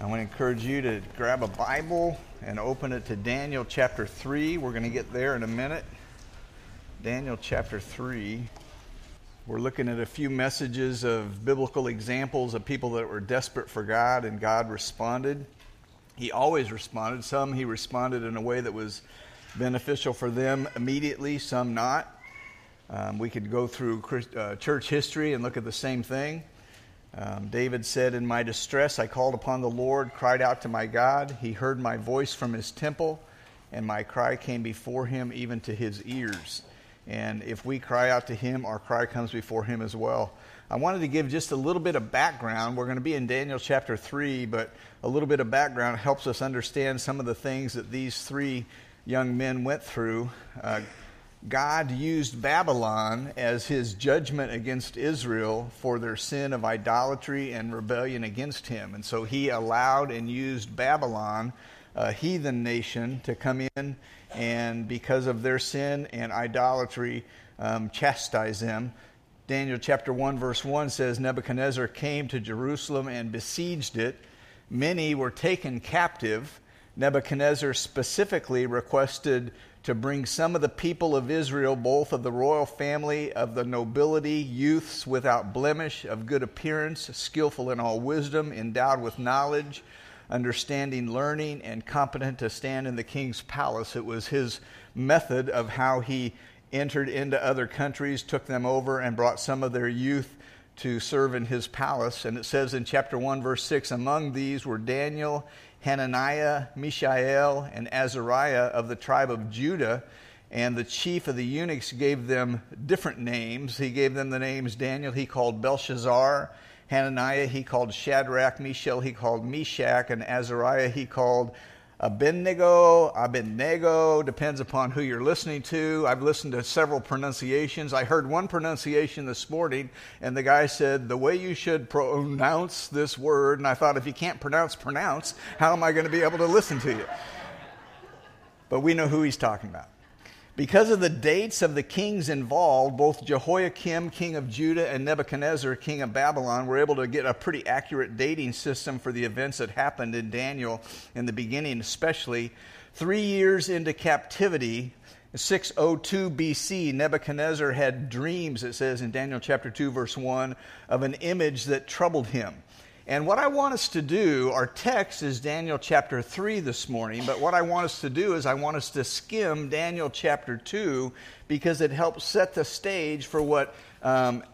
I want to encourage you to grab a Bible and open it to Daniel chapter 3. We're going to get there in a minute. Daniel chapter 3. We're looking at a few messages of biblical examples of people that were desperate for God and God responded. He always responded. Some he responded in a way that was beneficial for them immediately, some not. Um, we could go through uh, church history and look at the same thing. Um, David said, In my distress, I called upon the Lord, cried out to my God. He heard my voice from his temple, and my cry came before him, even to his ears. And if we cry out to him, our cry comes before him as well. I wanted to give just a little bit of background. We're going to be in Daniel chapter 3, but a little bit of background helps us understand some of the things that these three young men went through. Uh, God used Babylon as his judgment against Israel for their sin of idolatry and rebellion against him. And so he allowed and used Babylon, a heathen nation, to come in and, because of their sin and idolatry, um, chastise them. Daniel chapter 1, verse 1 says Nebuchadnezzar came to Jerusalem and besieged it. Many were taken captive. Nebuchadnezzar specifically requested to bring some of the people of Israel, both of the royal family, of the nobility, youths without blemish, of good appearance, skillful in all wisdom, endowed with knowledge, understanding, learning, and competent to stand in the king's palace. It was his method of how he entered into other countries, took them over, and brought some of their youth to serve in his palace. And it says in chapter 1, verse 6 Among these were Daniel Hananiah, Mishael, and Azariah of the tribe of Judah. And the chief of the eunuchs gave them different names. He gave them the names Daniel, he called Belshazzar. Hananiah, he called Shadrach. Mishael, he called Meshach. And Azariah, he called Abednego, Abednego, depends upon who you're listening to. I've listened to several pronunciations. I heard one pronunciation this morning, and the guy said, The way you should pronounce this word. And I thought, if you can't pronounce, pronounce, how am I going to be able to listen to you? But we know who he's talking about. Because of the dates of the kings involved, both Jehoiakim, king of Judah, and Nebuchadnezzar, king of Babylon, were able to get a pretty accurate dating system for the events that happened in Daniel in the beginning, especially. Three years into captivity, 602 BC, Nebuchadnezzar had dreams, it says in Daniel chapter 2, verse 1, of an image that troubled him. And what I want us to do, our text is Daniel chapter 3 this morning, but what I want us to do is I want us to skim Daniel chapter 2 because it helps set the stage for what, um,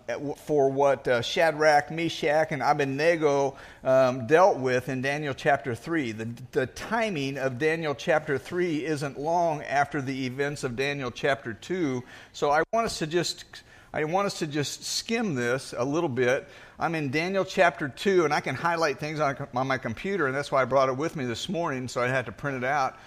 for what uh, Shadrach, Meshach, and Abednego um, dealt with in Daniel chapter 3. The, the timing of Daniel chapter 3 isn't long after the events of Daniel chapter 2, so I want us to just I want us to just skim this a little bit. I'm in Daniel chapter 2, and I can highlight things on, on my computer, and that's why I brought it with me this morning, so I had to print it out.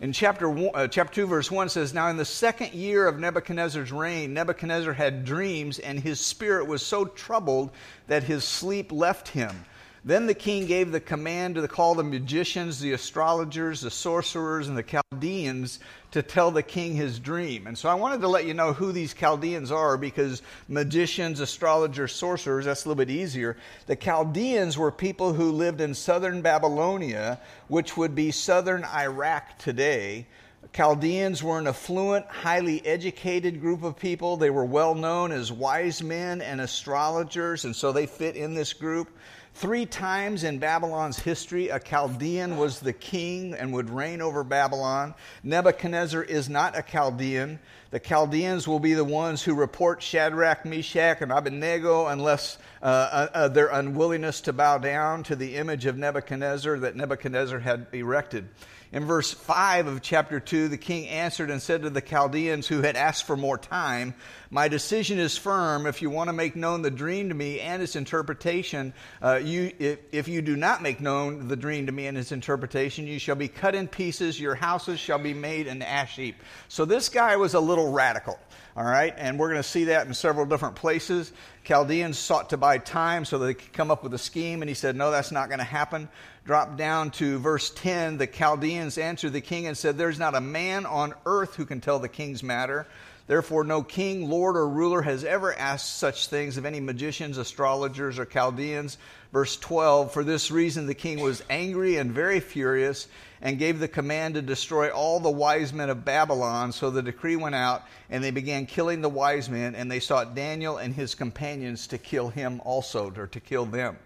In chapter, one, uh, chapter 2, verse 1 says, Now in the second year of Nebuchadnezzar's reign, Nebuchadnezzar had dreams, and his spirit was so troubled that his sleep left him. Then the king gave the command to call the magicians, the astrologers, the sorcerers, and the Chaldeans to tell the king his dream. And so I wanted to let you know who these Chaldeans are because magicians, astrologers, sorcerers, that's a little bit easier. The Chaldeans were people who lived in southern Babylonia, which would be southern Iraq today. Chaldeans were an affluent, highly educated group of people. They were well known as wise men and astrologers, and so they fit in this group. Three times in Babylon's history, a Chaldean was the king and would reign over Babylon. Nebuchadnezzar is not a Chaldean. The Chaldeans will be the ones who report Shadrach, Meshach, and Abednego unless uh, uh, uh, their unwillingness to bow down to the image of Nebuchadnezzar that Nebuchadnezzar had erected. In verse 5 of chapter 2, the king answered and said to the Chaldeans who had asked for more time, My decision is firm. If you want to make known the dream to me and its interpretation, uh, you, if, if you do not make known the dream to me and its interpretation, you shall be cut in pieces, your houses shall be made an ash heap. So this guy was a little radical. All right, and we're going to see that in several different places. Chaldeans sought to buy time so they could come up with a scheme, and he said, No, that's not going to happen. Drop down to verse 10. The Chaldeans answered the king and said, There's not a man on earth who can tell the king's matter. Therefore, no king, lord, or ruler has ever asked such things of any magicians, astrologers, or Chaldeans. Verse 12 For this reason the king was angry and very furious and gave the command to destroy all the wise men of Babylon. So the decree went out, and they began killing the wise men, and they sought Daniel and his companions to kill him also, or to kill them.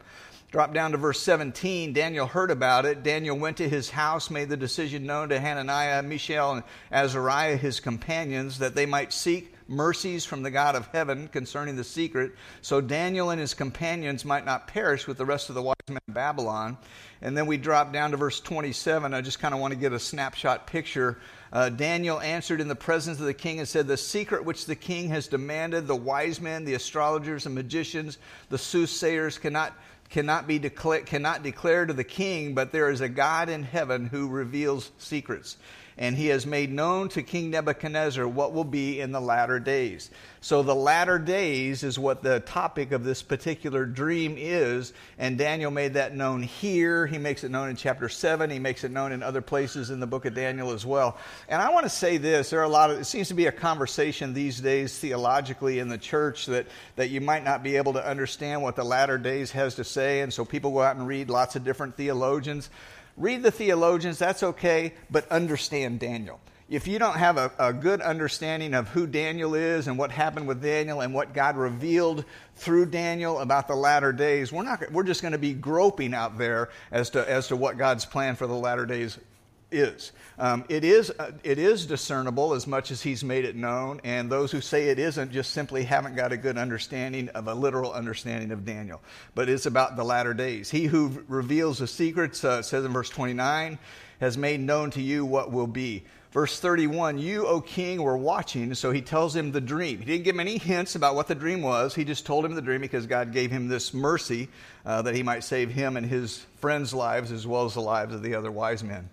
Drop down to verse 17. Daniel heard about it. Daniel went to his house, made the decision known to Hananiah, Mishael, and Azariah, his companions, that they might seek mercies from the God of heaven concerning the secret, so Daniel and his companions might not perish with the rest of the wise men of Babylon. And then we drop down to verse 27. I just kind of want to get a snapshot picture. Uh, Daniel answered in the presence of the king and said, The secret which the king has demanded, the wise men, the astrologers, and magicians, the soothsayers cannot cannot be decla- cannot declare to the king, but there is a God in heaven who reveals secrets and he has made known to King Nebuchadnezzar what will be in the latter days. So, the latter days is what the topic of this particular dream is, and Daniel made that known here. He makes it known in chapter 7. He makes it known in other places in the book of Daniel as well. And I want to say this there are a lot of, it seems to be a conversation these days theologically in the church that, that you might not be able to understand what the latter days has to say, and so people go out and read lots of different theologians. Read the theologians, that's okay, but understand Daniel. If you don't have a, a, good understanding of who Daniel is and what happened with Daniel and what God revealed through Daniel about the latter days, we're, not, we're just going to be groping out there as to, as to what God's plan for the latter days is. Um, it is uh, it is discernible as much as he's made it known, and those who say it isn't just simply haven't got a good understanding of a literal understanding of Daniel. But it's about the latter days. He who reveals the secrets uh, says in verse 29 has made known to you what will be. Verse 31, you, O king, were watching. So he tells him the dream. He didn't give him any hints about what the dream was. He just told him the dream because God gave him this mercy uh, that he might save him and his friends' lives as well as the lives of the other wise men.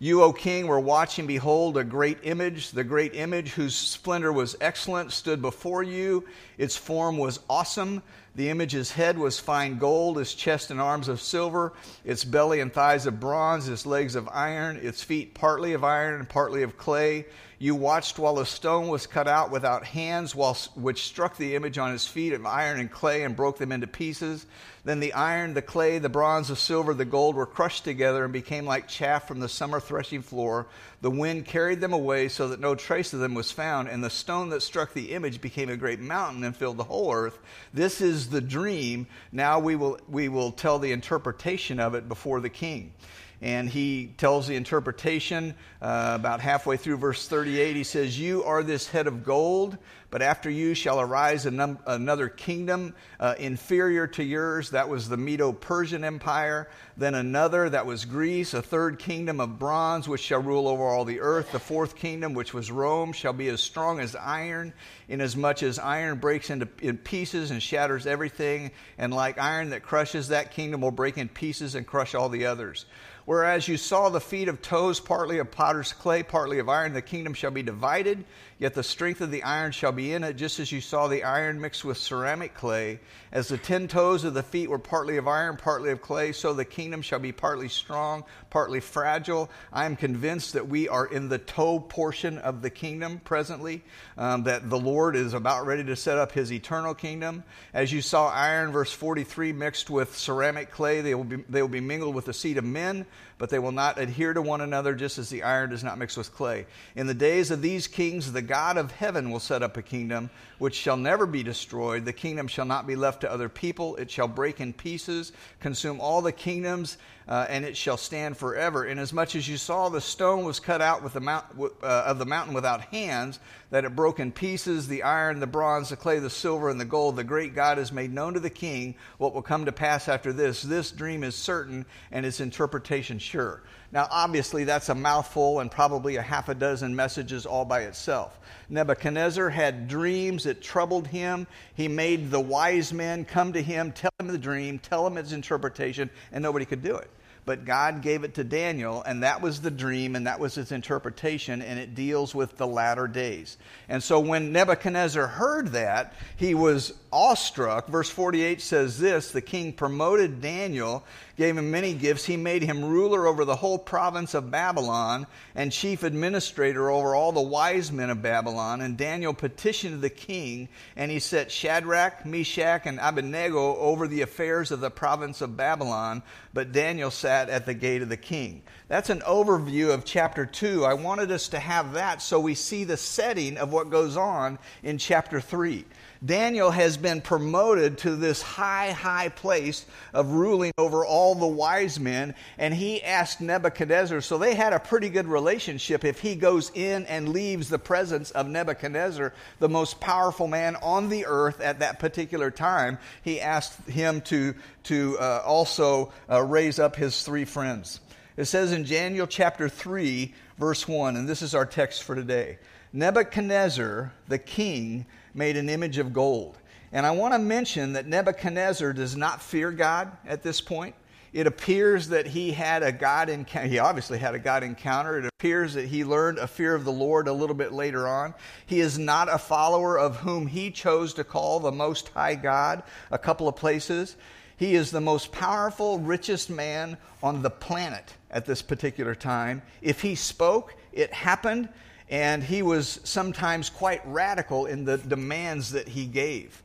You, O king, were watching, behold, a great image. The great image, whose splendor was excellent, stood before you. Its form was awesome. The image's head was fine gold, its chest and arms of silver, its belly and thighs of bronze, its legs of iron, its feet partly of iron and partly of clay. You watched while a stone was cut out without hands, which struck the image on his feet of iron and clay and broke them into pieces. Then the iron, the clay, the bronze, the silver, the gold were crushed together and became like chaff from the summer threshing floor. The wind carried them away so that no trace of them was found, and the stone that struck the image became a great mountain and filled the whole earth. This is the dream. Now we will, we will tell the interpretation of it before the king and he tells the interpretation uh, about halfway through verse 38. He says, You are this head of gold, but after you shall arise num- another kingdom uh, inferior to yours. That was the Medo Persian Empire. Then another, that was Greece. A third kingdom of bronze, which shall rule over all the earth. The fourth kingdom, which was Rome, shall be as strong as iron, inasmuch as iron breaks into in pieces and shatters everything. And like iron that crushes, that kingdom will break in pieces and crush all the others. Whereas you saw the feet of toes, partly of potter's clay, partly of iron, the kingdom shall be divided, yet the strength of the iron shall be in it, just as you saw the iron mixed with ceramic clay. As the ten toes of the feet were partly of iron, partly of clay, so the kingdom shall be partly strong, partly fragile. I am convinced that we are in the toe portion of the kingdom presently, um, that the Lord is about ready to set up his eternal kingdom. As you saw iron, verse 43, mixed with ceramic clay, they will be, they will be mingled with the seed of men but they will not adhere to one another, just as the iron does not mix with clay. In the days of these kings, the God of heaven will set up a kingdom which shall never be destroyed. The kingdom shall not be left to other people. It shall break in pieces, consume all the kingdoms, uh, and it shall stand forever. Inasmuch as you saw the stone was cut out with the mount, uh, of the mountain without hands, that it broke in pieces the iron, the bronze, the clay, the silver, and the gold, the great God has made known to the king what will come to pass after this. This dream is certain, and its interpretation sure. Now, obviously, that's a mouthful and probably a half a dozen messages all by itself. Nebuchadnezzar had dreams that troubled him. He made the wise men come to him, tell him the dream, tell him its interpretation, and nobody could do it but God gave it to Daniel, and that was the dream, and that was its interpretation, and it deals with the latter days. And so when Nebuchadnezzar heard that, he was awestruck. Verse 48 says this The king promoted Daniel gave him many gifts. He made him ruler over the whole province of Babylon and chief administrator over all the wise men of Babylon. And Daniel petitioned the king, and he set Shadrach, Meshach, and Abednego over the affairs of the province of Babylon. But Daniel sat at the gate of the king. That's an overview of chapter 2. I wanted us to have that so we see the setting of what goes on in chapter 3. Daniel has been promoted to this high, high place of ruling over all the wise men, and he asked Nebuchadnezzar. So they had a pretty good relationship. If he goes in and leaves the presence of Nebuchadnezzar, the most powerful man on the earth at that particular time, he asked him to, to uh, also uh, raise up his three friends. It says in Daniel chapter 3, verse 1, and this is our text for today Nebuchadnezzar, the king, made an image of gold. And I want to mention that Nebuchadnezzar does not fear God at this point. It appears that he had a God encounter. He obviously had a God encounter. It appears that he learned a fear of the Lord a little bit later on. He is not a follower of whom he chose to call the Most High God a couple of places. He is the most powerful, richest man on the planet at this particular time. If he spoke, it happened, and he was sometimes quite radical in the demands that he gave.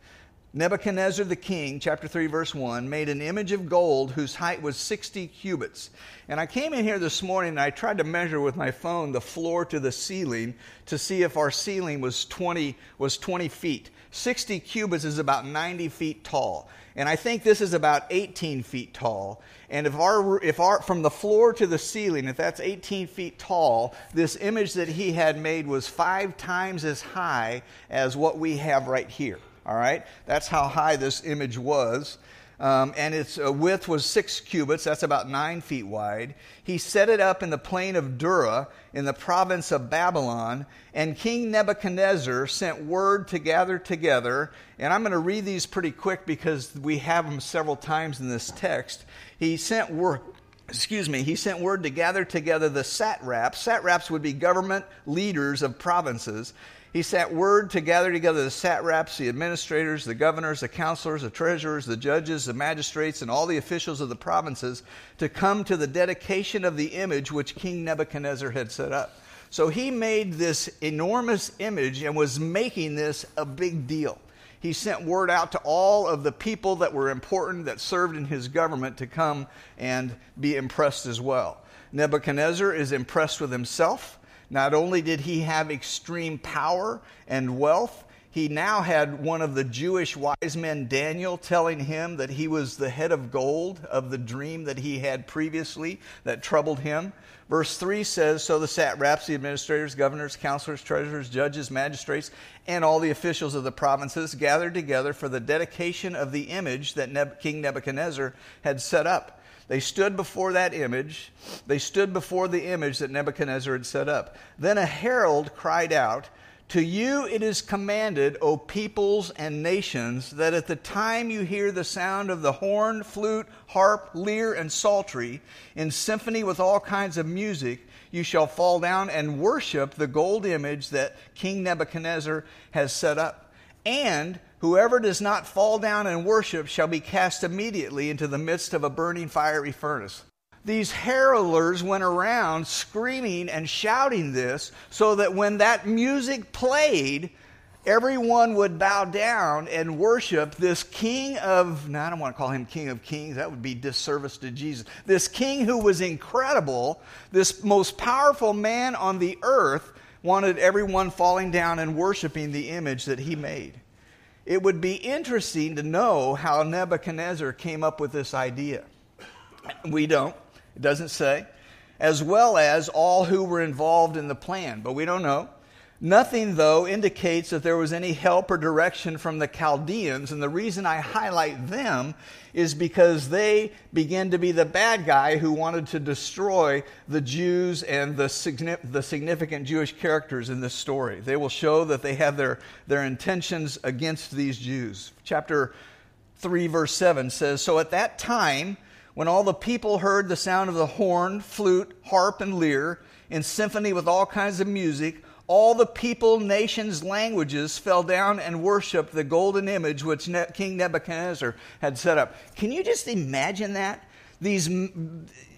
Nebuchadnezzar the king, chapter 3, verse 1, made an image of gold whose height was 60 cubits. And I came in here this morning and I tried to measure with my phone the floor to the ceiling to see if our ceiling was 20, was 20 feet. 60 cubits is about 90 feet tall. And I think this is about 18 feet tall. And if our, if our, from the floor to the ceiling, if that's 18 feet tall, this image that he had made was five times as high as what we have right here. All right? That's how high this image was. Um, and its uh, width was six cubits, that's about nine feet wide. He set it up in the plain of Dura in the province of Babylon, and King Nebuchadnezzar sent word to gather together. And I'm going to read these pretty quick because we have them several times in this text. He sent word. Excuse me, he sent word to gather together the satraps. Satraps would be government leaders of provinces he sent word to gather together the satraps, the administrators, the governors, the counselors, the treasurers, the judges, the magistrates, and all the officials of the provinces to come to the dedication of the image which King Nebuchadnezzar had set up. So he made this enormous image and was making this a big deal. He sent word out to all of the people that were important that served in his government to come and be impressed as well. Nebuchadnezzar is impressed with himself. Not only did he have extreme power and wealth, he now had one of the Jewish wise men, Daniel, telling him that he was the head of gold of the dream that he had previously that troubled him. Verse 3 says So the satraps, the administrators, governors, counselors, treasurers, judges, magistrates, and all the officials of the provinces gathered together for the dedication of the image that King Nebuchadnezzar had set up. They stood before that image. They stood before the image that Nebuchadnezzar had set up. Then a herald cried out, To you it is commanded, O peoples and nations, that at the time you hear the sound of the horn, flute, harp, lyre, and psaltery, in symphony with all kinds of music, you shall fall down and worship the gold image that King Nebuchadnezzar has set up. And Whoever does not fall down and worship shall be cast immediately into the midst of a burning fiery furnace. These heralders went around screaming and shouting this so that when that music played, everyone would bow down and worship this king of, now I don't want to call him king of kings, that would be disservice to Jesus. This king who was incredible, this most powerful man on the earth, wanted everyone falling down and worshiping the image that he made. It would be interesting to know how Nebuchadnezzar came up with this idea. We don't, it doesn't say, as well as all who were involved in the plan, but we don't know. Nothing, though, indicates that there was any help or direction from the Chaldeans, and the reason I highlight them is because they begin to be the bad guy who wanted to destroy the Jews and the, the significant Jewish characters in this story. They will show that they have their, their intentions against these Jews. Chapter 3, verse 7 says So at that time, when all the people heard the sound of the horn, flute, harp, and lyre, in symphony with all kinds of music, all the people, nations, languages fell down and worshiped the golden image which King Nebuchadnezzar had set up. Can you just imagine that? these,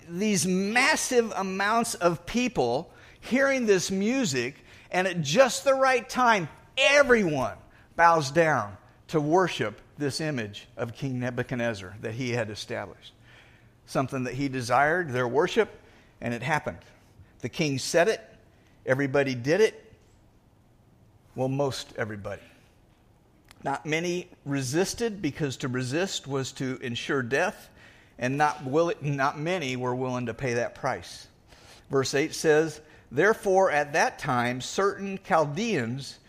these massive amounts of people hearing this music, and at just the right time, everyone bows down to worship this image of King Nebuchadnezzar that he had established. Something that he desired, their worship, and it happened. The king said it, everybody did it. Well, most everybody. Not many resisted because to resist was to ensure death, and not, will, not many were willing to pay that price. Verse 8 says, Therefore, at that time, certain Chaldeans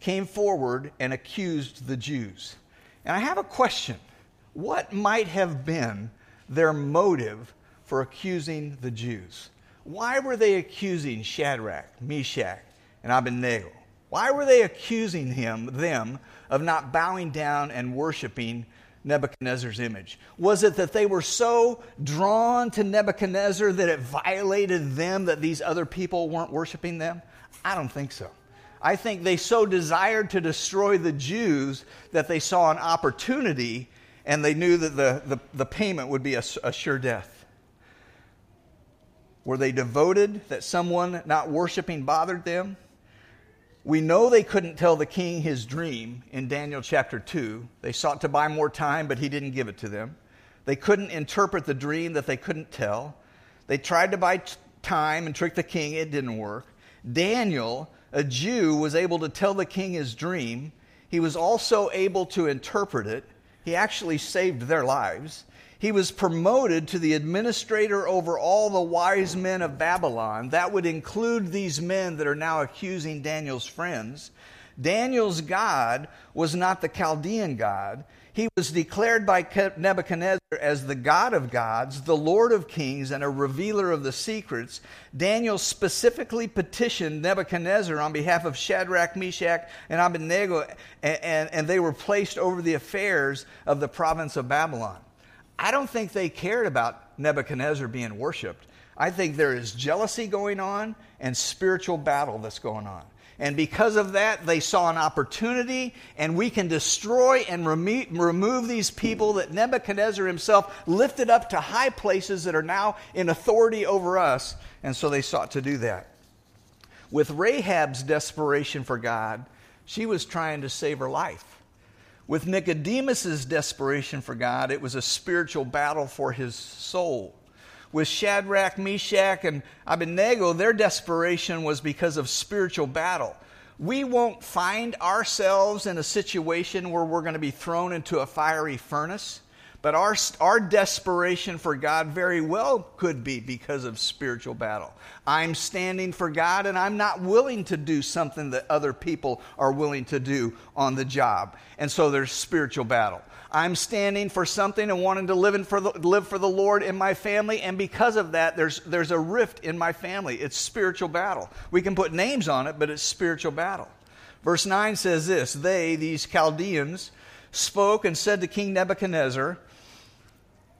came forward and accused the Jews. And I have a question. What might have been their motive for accusing the Jews? Why were they accusing Shadrach, Meshach, and Abednego? Why were they accusing him, them of not bowing down and worshiping Nebuchadnezzar's image? Was it that they were so drawn to Nebuchadnezzar that it violated them that these other people weren't worshiping them? I don't think so. I think they so desired to destroy the Jews that they saw an opportunity and they knew that the, the, the payment would be a, a sure death. Were they devoted that someone not worshiping bothered them? We know they couldn't tell the king his dream in Daniel chapter 2. They sought to buy more time, but he didn't give it to them. They couldn't interpret the dream that they couldn't tell. They tried to buy t- time and trick the king, it didn't work. Daniel a Jew was able to tell the king his dream. He was also able to interpret it. He actually saved their lives. He was promoted to the administrator over all the wise men of Babylon. That would include these men that are now accusing Daniel's friends. Daniel's God was not the Chaldean God. He was declared by Nebuchadnezzar as the God of gods, the Lord of kings, and a revealer of the secrets. Daniel specifically petitioned Nebuchadnezzar on behalf of Shadrach, Meshach, and Abednego, and, and, and they were placed over the affairs of the province of Babylon. I don't think they cared about Nebuchadnezzar being worshiped. I think there is jealousy going on and spiritual battle that's going on. And because of that, they saw an opportunity, and we can destroy and remove these people that Nebuchadnezzar himself lifted up to high places that are now in authority over us. And so they sought to do that. With Rahab's desperation for God, she was trying to save her life. With Nicodemus's desperation for God, it was a spiritual battle for his soul with Shadrach, Meshach, and Abednego, their desperation was because of spiritual battle. We won't find ourselves in a situation where we're going to be thrown into a fiery furnace, but our, our desperation for God very well could be because of spiritual battle. I'm standing for God and I'm not willing to do something that other people are willing to do on the job. And so there's spiritual battle. I'm standing for something and wanting to live, in for the, live for the Lord in my family, and because of that, there's, there's a rift in my family. It's spiritual battle. We can put names on it, but it's spiritual battle. Verse 9 says this They, these Chaldeans, spoke and said to King Nebuchadnezzar,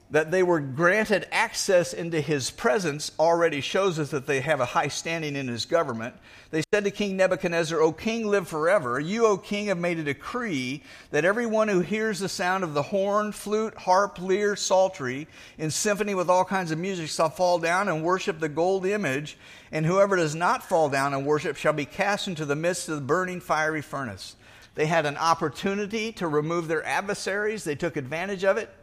that they were granted access into his presence already shows us that they have a high standing in his government. They said to King Nebuchadnezzar, O king, live forever. You, O king, have made a decree that everyone who hears the sound of the horn, flute, harp, lyre, psaltery, in symphony with all kinds of music shall fall down and worship the gold image, and whoever does not fall down and worship shall be cast into the midst of the burning fiery furnace. They had an opportunity to remove their adversaries, they took advantage of it.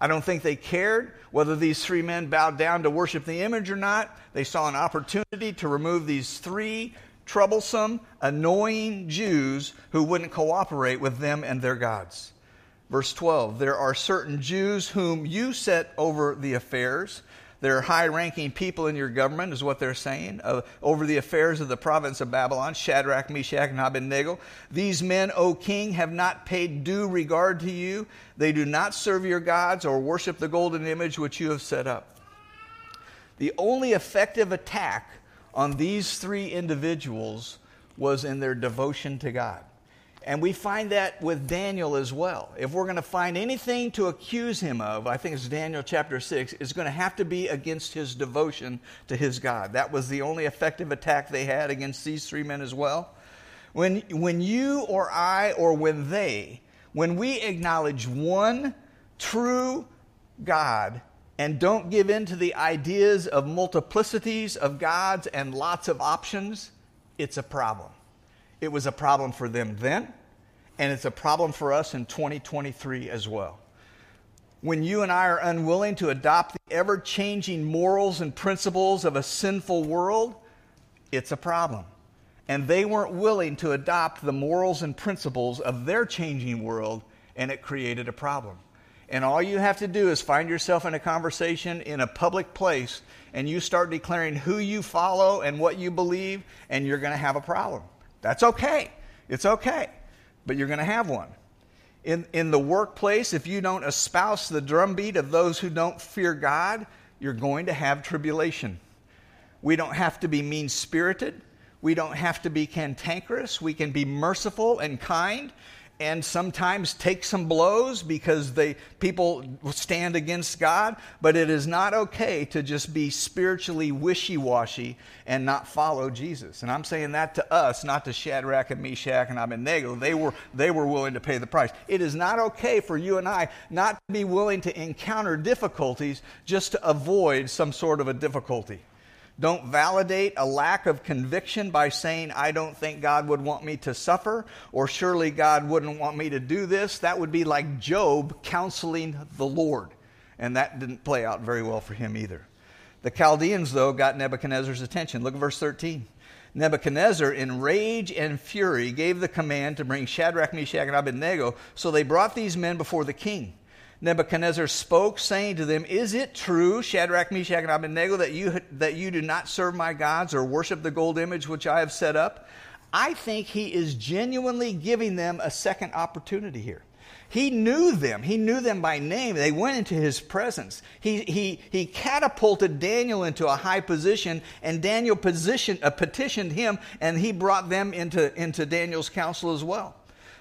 I don't think they cared whether these three men bowed down to worship the image or not. They saw an opportunity to remove these three troublesome, annoying Jews who wouldn't cooperate with them and their gods. Verse 12 There are certain Jews whom you set over the affairs they're high ranking people in your government, is what they're saying, uh, over the affairs of the province of Babylon Shadrach, Meshach, and Abednego. These men, O king, have not paid due regard to you. They do not serve your gods or worship the golden image which you have set up. The only effective attack on these three individuals was in their devotion to God. And we find that with Daniel as well. If we're going to find anything to accuse him of, I think it's Daniel chapter 6, it's going to have to be against his devotion to his God. That was the only effective attack they had against these three men as well. When, when you or I or when they, when we acknowledge one true God and don't give in to the ideas of multiplicities of gods and lots of options, it's a problem. It was a problem for them then, and it's a problem for us in 2023 as well. When you and I are unwilling to adopt the ever changing morals and principles of a sinful world, it's a problem. And they weren't willing to adopt the morals and principles of their changing world, and it created a problem. And all you have to do is find yourself in a conversation in a public place, and you start declaring who you follow and what you believe, and you're going to have a problem. That's okay. It's okay. But you're going to have one. In, in the workplace, if you don't espouse the drumbeat of those who don't fear God, you're going to have tribulation. We don't have to be mean spirited. We don't have to be cantankerous. We can be merciful and kind and sometimes take some blows because they people stand against God, but it is not okay to just be spiritually wishy-washy and not follow Jesus. And I'm saying that to us, not to Shadrach and Meshach and Abednego. They were they were willing to pay the price. It is not okay for you and I not to be willing to encounter difficulties just to avoid some sort of a difficulty. Don't validate a lack of conviction by saying, I don't think God would want me to suffer, or surely God wouldn't want me to do this. That would be like Job counseling the Lord. And that didn't play out very well for him either. The Chaldeans, though, got Nebuchadnezzar's attention. Look at verse 13. Nebuchadnezzar, in rage and fury, gave the command to bring Shadrach, Meshach, and Abednego. So they brought these men before the king. Nebuchadnezzar spoke, saying to them, Is it true, Shadrach, Meshach, and Abednego, that you, that you do not serve my gods or worship the gold image which I have set up? I think he is genuinely giving them a second opportunity here. He knew them. He knew them by name. They went into his presence. He, he, he catapulted Daniel into a high position, and Daniel uh, petitioned him, and he brought them into, into Daniel's council as well.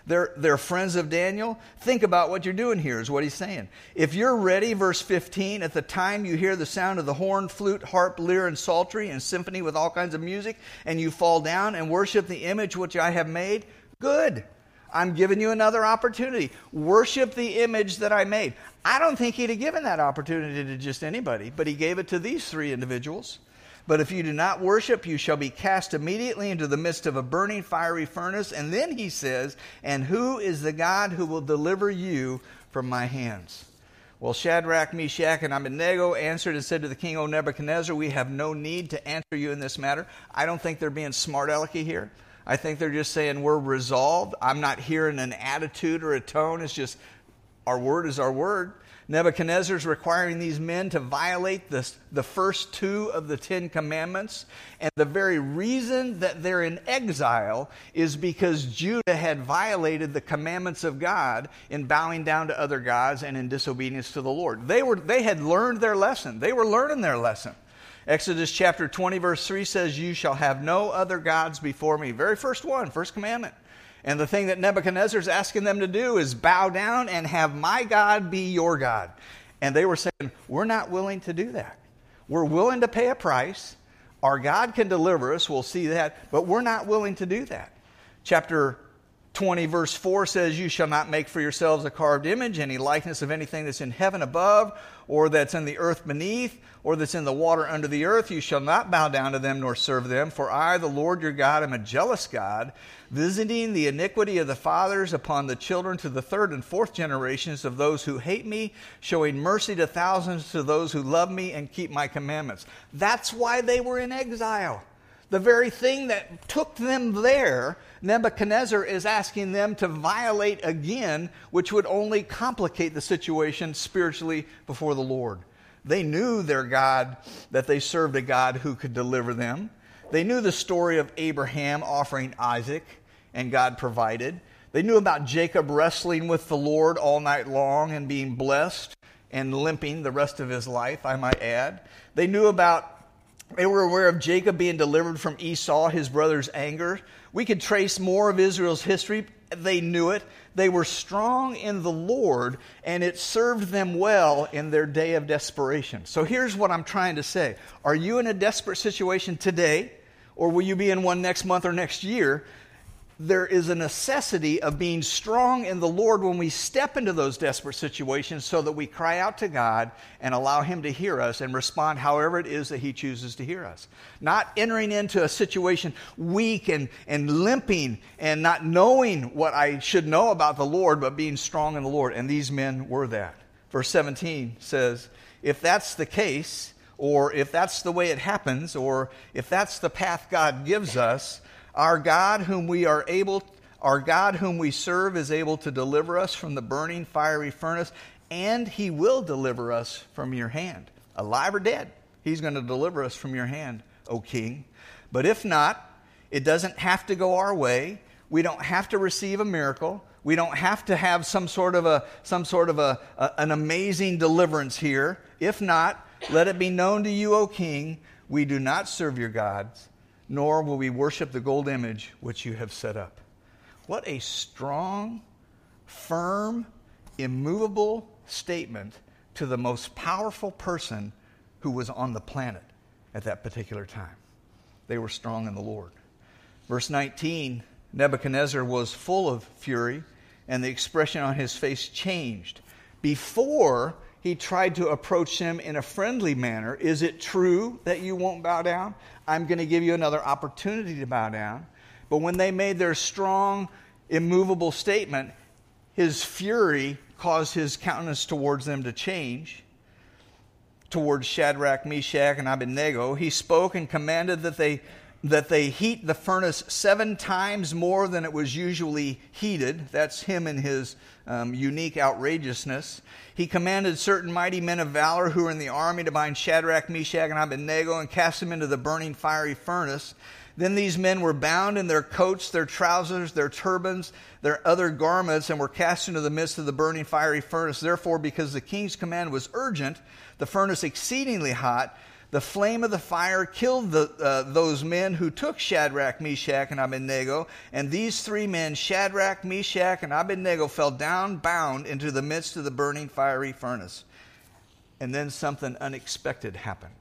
They're, they're friends of Daniel. Think about what you're doing here, is what he's saying. If you're ready, verse 15, at the time you hear the sound of the horn, flute, harp, lyre, and psaltery, and symphony with all kinds of music, and you fall down and worship the image which I have made, good. I'm giving you another opportunity. Worship the image that I made. I don't think he'd have given that opportunity to just anybody, but he gave it to these three individuals. But if you do not worship, you shall be cast immediately into the midst of a burning fiery furnace. And then he says, And who is the God who will deliver you from my hands? Well, Shadrach, Meshach, and Abednego answered and said to the king, O Nebuchadnezzar, we have no need to answer you in this matter. I don't think they're being smart alecky here. I think they're just saying we're resolved. I'm not hearing an attitude or a tone. It's just our word is our word. Nebuchadnezzar is requiring these men to violate the, the first two of the Ten Commandments. And the very reason that they're in exile is because Judah had violated the commandments of God in bowing down to other gods and in disobedience to the Lord. They, were, they had learned their lesson, they were learning their lesson. Exodus chapter 20, verse 3 says, You shall have no other gods before me. Very first one, first commandment. And the thing that Nebuchadnezzar is asking them to do is bow down and have my God be your God. And they were saying, We're not willing to do that. We're willing to pay a price. Our God can deliver us. We'll see that. But we're not willing to do that. Chapter 20, verse 4 says, You shall not make for yourselves a carved image, any likeness of anything that's in heaven above, or that's in the earth beneath, or that's in the water under the earth. You shall not bow down to them nor serve them, for I, the Lord your God, am a jealous God, visiting the iniquity of the fathers upon the children to the third and fourth generations of those who hate me, showing mercy to thousands to those who love me and keep my commandments. That's why they were in exile. The very thing that took them there, Nebuchadnezzar is asking them to violate again, which would only complicate the situation spiritually before the Lord. They knew their God, that they served a God who could deliver them. They knew the story of Abraham offering Isaac, and God provided. They knew about Jacob wrestling with the Lord all night long and being blessed and limping the rest of his life, I might add. They knew about they were aware of Jacob being delivered from Esau, his brother's anger. We could trace more of Israel's history. They knew it. They were strong in the Lord, and it served them well in their day of desperation. So here's what I'm trying to say Are you in a desperate situation today, or will you be in one next month or next year? There is a necessity of being strong in the Lord when we step into those desperate situations so that we cry out to God and allow Him to hear us and respond however it is that He chooses to hear us. Not entering into a situation weak and, and limping and not knowing what I should know about the Lord, but being strong in the Lord. And these men were that. Verse 17 says, If that's the case, or if that's the way it happens, or if that's the path God gives us, our God, whom we are able, our God, whom we serve, is able to deliver us from the burning fiery furnace, and He will deliver us from your hand, alive or dead. He's going to deliver us from your hand, O King. But if not, it doesn't have to go our way. We don't have to receive a miracle. We don't have to have some sort of a some sort of a, a an amazing deliverance here. If not, let it be known to you, O King, we do not serve your gods nor will we worship the gold image which you have set up. What a strong, firm, immovable statement to the most powerful person who was on the planet at that particular time. They were strong in the Lord. Verse 19 Nebuchadnezzar was full of fury, and the expression on his face changed. Before he tried to approach him in a friendly manner. Is it true that you won't bow down? I'm going to give you another opportunity to bow down. But when they made their strong, immovable statement, his fury caused his countenance towards them to change. Towards Shadrach, Meshach, and Abednego, he spoke and commanded that they that they heat the furnace seven times more than it was usually heated. That's him and his um, unique outrageousness. He commanded certain mighty men of valor who were in the army to bind Shadrach, Meshach, and Abednego and cast them into the burning fiery furnace. Then these men were bound in their coats, their trousers, their turbans, their other garments, and were cast into the midst of the burning fiery furnace. Therefore, because the king's command was urgent, the furnace exceedingly hot, the flame of the fire killed the, uh, those men who took Shadrach, Meshach, and Abednego. And these three men, Shadrach, Meshach, and Abednego, fell down bound into the midst of the burning fiery furnace. And then something unexpected happened.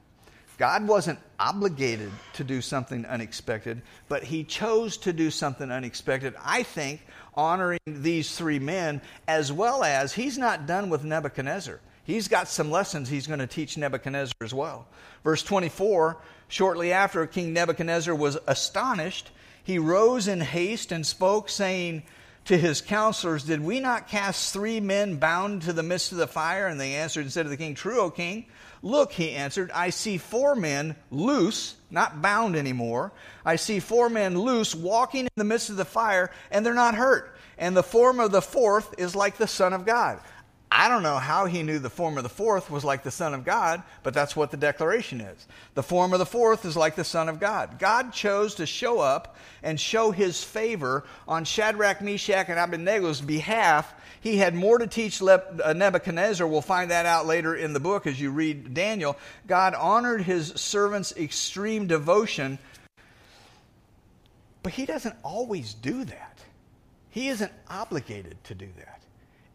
God wasn't obligated to do something unexpected, but He chose to do something unexpected. I think honoring these three men, as well as He's not done with Nebuchadnezzar. He's got some lessons he's going to teach Nebuchadnezzar as well. Verse 24 Shortly after King Nebuchadnezzar was astonished, he rose in haste and spoke, saying to his counselors, Did we not cast three men bound to the midst of the fire? And they answered and said to the king, True, O king. Look, he answered, I see four men loose, not bound anymore. I see four men loose walking in the midst of the fire, and they're not hurt. And the form of the fourth is like the Son of God. I don't know how he knew the form of the fourth was like the Son of God, but that's what the declaration is. The form of the fourth is like the Son of God. God chose to show up and show his favor on Shadrach, Meshach, and Abednego's behalf. He had more to teach uh, Nebuchadnezzar. We'll find that out later in the book as you read Daniel. God honored his servant's extreme devotion, but he doesn't always do that. He isn't obligated to do that.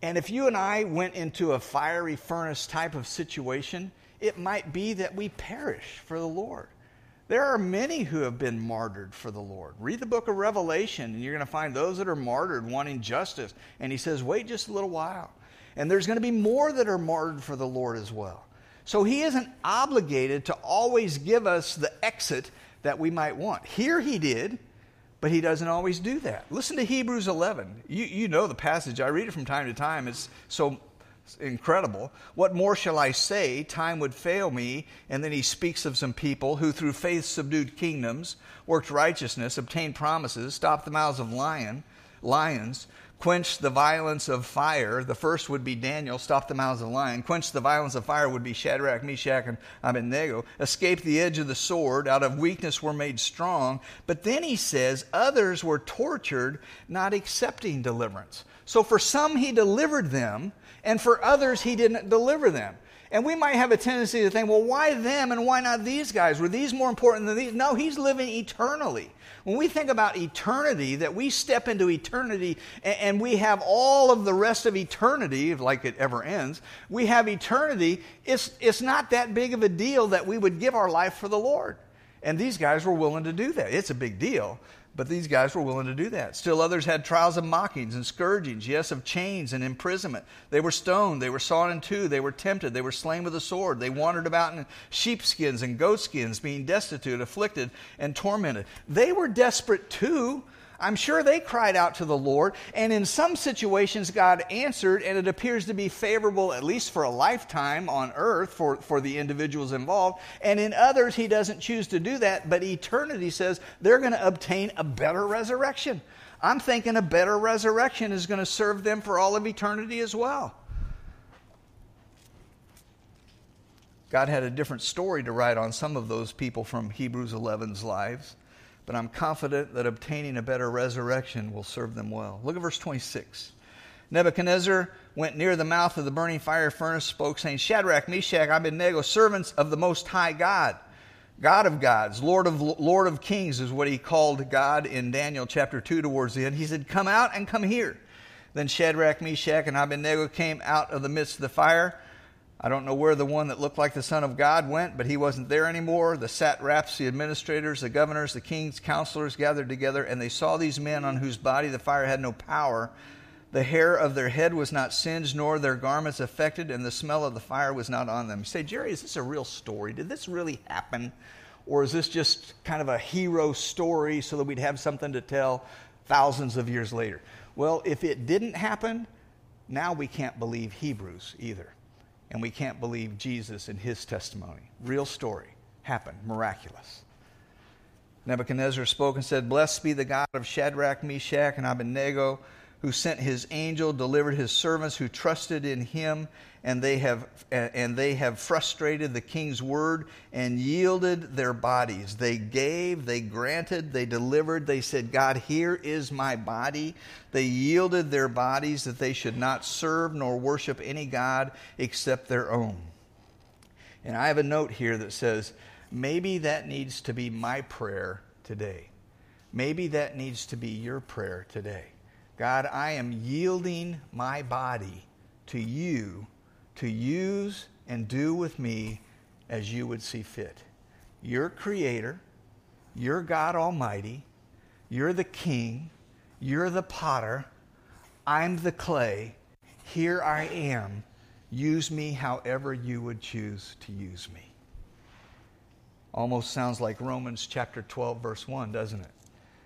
And if you and I went into a fiery furnace type of situation, it might be that we perish for the Lord. There are many who have been martyred for the Lord. Read the book of Revelation, and you're going to find those that are martyred wanting justice. And he says, wait just a little while. And there's going to be more that are martyred for the Lord as well. So he isn't obligated to always give us the exit that we might want. Here he did. But he doesn't always do that. Listen to Hebrews 11. You, you know the passage. I read it from time to time. It's so incredible. What more shall I say? Time would fail me. And then he speaks of some people who, through faith, subdued kingdoms, worked righteousness, obtained promises, stopped the mouths of lion, lions, quench the violence of fire. The first would be Daniel, stop the mouths of the lion. Quench the violence of fire would be Shadrach, Meshach, and Abednego. Escape the edge of the sword. Out of weakness were made strong. But then he says, others were tortured, not accepting deliverance. So for some, he delivered them, and for others, he didn't deliver them. And we might have a tendency to think, well, why them and why not these guys? Were these more important than these? No, he's living eternally. When we think about eternity, that we step into eternity and we have all of the rest of eternity, like it ever ends, we have eternity, it's, it's not that big of a deal that we would give our life for the Lord. And these guys were willing to do that. It's a big deal. But these guys were willing to do that. Still others had trials of mockings and scourgings, yes, of chains and imprisonment. They were stoned, they were sawn in two, they were tempted, they were slain with a sword. They wandered about in sheepskins and goatskins, being destitute, afflicted, and tormented. They were desperate too. I'm sure they cried out to the Lord, and in some situations, God answered, and it appears to be favorable, at least for a lifetime on earth, for, for the individuals involved. And in others, He doesn't choose to do that, but eternity says they're going to obtain a better resurrection. I'm thinking a better resurrection is going to serve them for all of eternity as well. God had a different story to write on some of those people from Hebrews 11's lives but I'm confident that obtaining a better resurrection will serve them well. Look at verse 26. Nebuchadnezzar went near the mouth of the burning fire furnace, spoke, saying, Shadrach, Meshach, Abednego, servants of the Most High God, God of gods, Lord of Lord of kings, is what he called God in Daniel chapter 2 towards the end. He said, Come out and come here. Then Shadrach, Meshach, and Abednego came out of the midst of the fire. I don't know where the one that looked like the Son of God went, but he wasn't there anymore. The satraps, the administrators, the governors, the king's counselors gathered together, and they saw these men on whose body the fire had no power. The hair of their head was not singed, nor their garments affected, and the smell of the fire was not on them. You say, Jerry, is this a real story? Did this really happen? Or is this just kind of a hero story so that we'd have something to tell thousands of years later? Well, if it didn't happen, now we can't believe Hebrews either and we can't believe Jesus and his testimony. Real story. Happened. Miraculous. Nebuchadnezzar spoke and said, Blessed be the God of Shadrach, Meshach, and Abednego, who sent his angel, delivered his servants who trusted in him, and they have and they have frustrated the king's word and yielded their bodies. They gave, they granted, they delivered. They said, "God, here is my body." They yielded their bodies that they should not serve nor worship any god except their own. And I have a note here that says, maybe that needs to be my prayer today. Maybe that needs to be your prayer today. God, I am yielding my body to you to use and do with me as you would see fit. You're creator, you're God Almighty, you're the king, you're the potter, I'm the clay. Here I am. Use me however you would choose to use me. Almost sounds like Romans chapter 12, verse 1, doesn't it?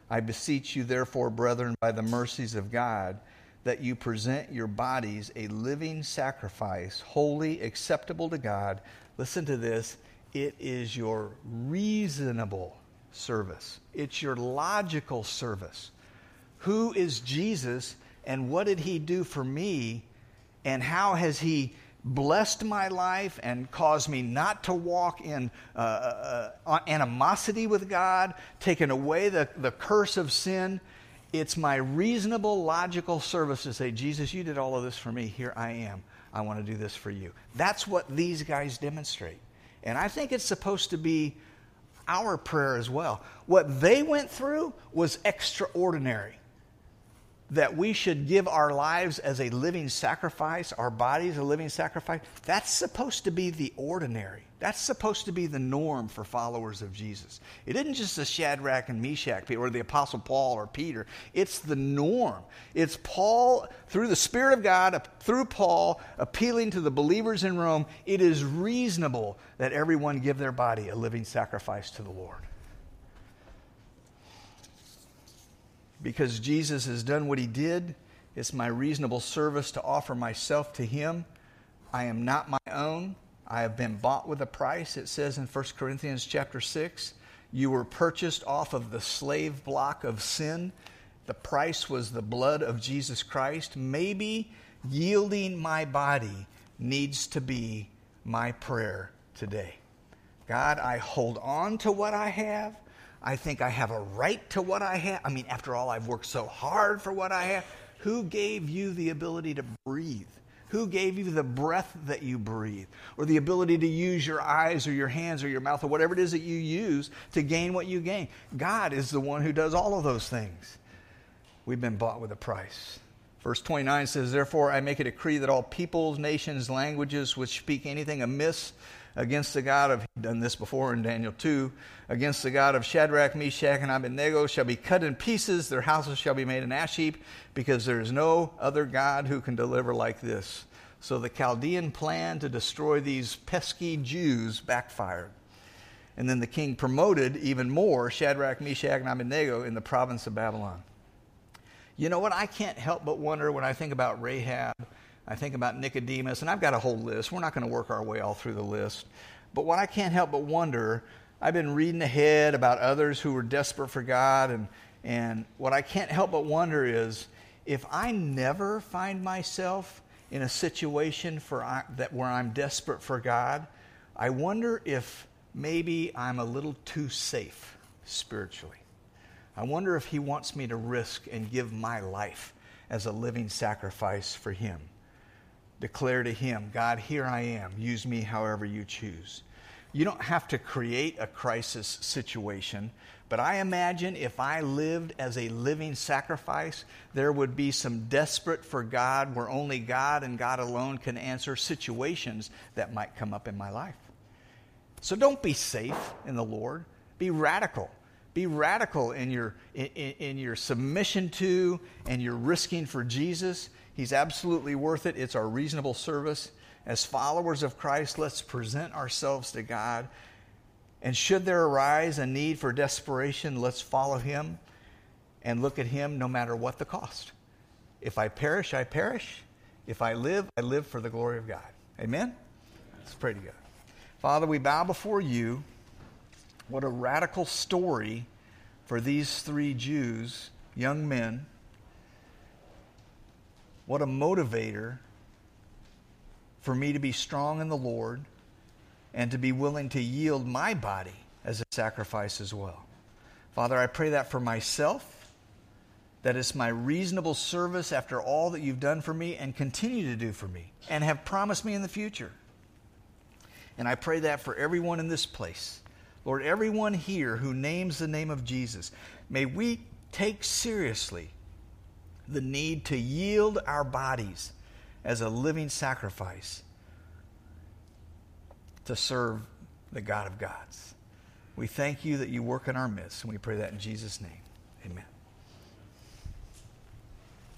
I beseech you, therefore, brethren, by the mercies of God, that you present your bodies a living sacrifice, holy, acceptable to God. Listen to this it is your reasonable service, it's your logical service. Who is Jesus and what did he do for me? And how has he blessed my life and caused me not to walk in uh, uh, uh animosity with God, taken away the, the curse of sin? It's my reasonable, logical service to say, Jesus, you did all of this for me. Here I am. I want to do this for you. That's what these guys demonstrate. And I think it's supposed to be our prayer as well. What they went through was extraordinary that we should give our lives as a living sacrifice, our bodies a living sacrifice, that's supposed to be the ordinary. That's supposed to be the norm for followers of Jesus. It isn't just the Shadrach and Meshach or the Apostle Paul or Peter. It's the norm. It's Paul, through the Spirit of God, through Paul, appealing to the believers in Rome. It is reasonable that everyone give their body a living sacrifice to the Lord. Because Jesus has done what he did. It's my reasonable service to offer myself to him. I am not my own. I have been bought with a price. It says in 1 Corinthians chapter 6, you were purchased off of the slave block of sin. The price was the blood of Jesus Christ. Maybe yielding my body needs to be my prayer today. God, I hold on to what I have. I think I have a right to what I have. I mean, after all, I've worked so hard for what I have. Who gave you the ability to breathe? Who gave you the breath that you breathe? Or the ability to use your eyes or your hands or your mouth or whatever it is that you use to gain what you gain? God is the one who does all of those things. We've been bought with a price. Verse 29 says, Therefore I make a decree that all peoples, nations, languages which speak anything amiss against the God of, done this before in Daniel 2, against the God of Shadrach, Meshach, and Abednego shall be cut in pieces, their houses shall be made an ash heap, because there is no other God who can deliver like this. So the Chaldean plan to destroy these pesky Jews backfired. And then the king promoted even more Shadrach, Meshach, and Abednego in the province of Babylon. You know what? I can't help but wonder when I think about Rahab, I think about Nicodemus, and I've got a whole list. We're not going to work our way all through the list. But what I can't help but wonder, I've been reading ahead about others who were desperate for God, and, and what I can't help but wonder is if I never find myself in a situation for that where I'm desperate for God, I wonder if maybe I'm a little too safe spiritually. I wonder if He wants me to risk and give my life as a living sacrifice for Him. Declare to Him, God, here I am. Use me however you choose. You don't have to create a crisis situation, but I imagine if I lived as a living sacrifice, there would be some desperate for God where only God and God alone can answer situations that might come up in my life. So don't be safe in the Lord, be radical. Be radical in your, in, in your submission to and your risking for Jesus. He's absolutely worth it. It's our reasonable service. As followers of Christ, let's present ourselves to God. And should there arise a need for desperation, let's follow Him and look at Him no matter what the cost. If I perish, I perish. If I live, I live for the glory of God. Amen? Let's pray to God. Father, we bow before you. What a radical story for these three Jews, young men. What a motivator for me to be strong in the Lord and to be willing to yield my body as a sacrifice as well. Father, I pray that for myself, that it's my reasonable service after all that you've done for me and continue to do for me and have promised me in the future. And I pray that for everyone in this place. Lord, everyone here who names the name of Jesus, may we take seriously the need to yield our bodies as a living sacrifice to serve the God of gods. We thank you that you work in our midst, and we pray that in Jesus' name.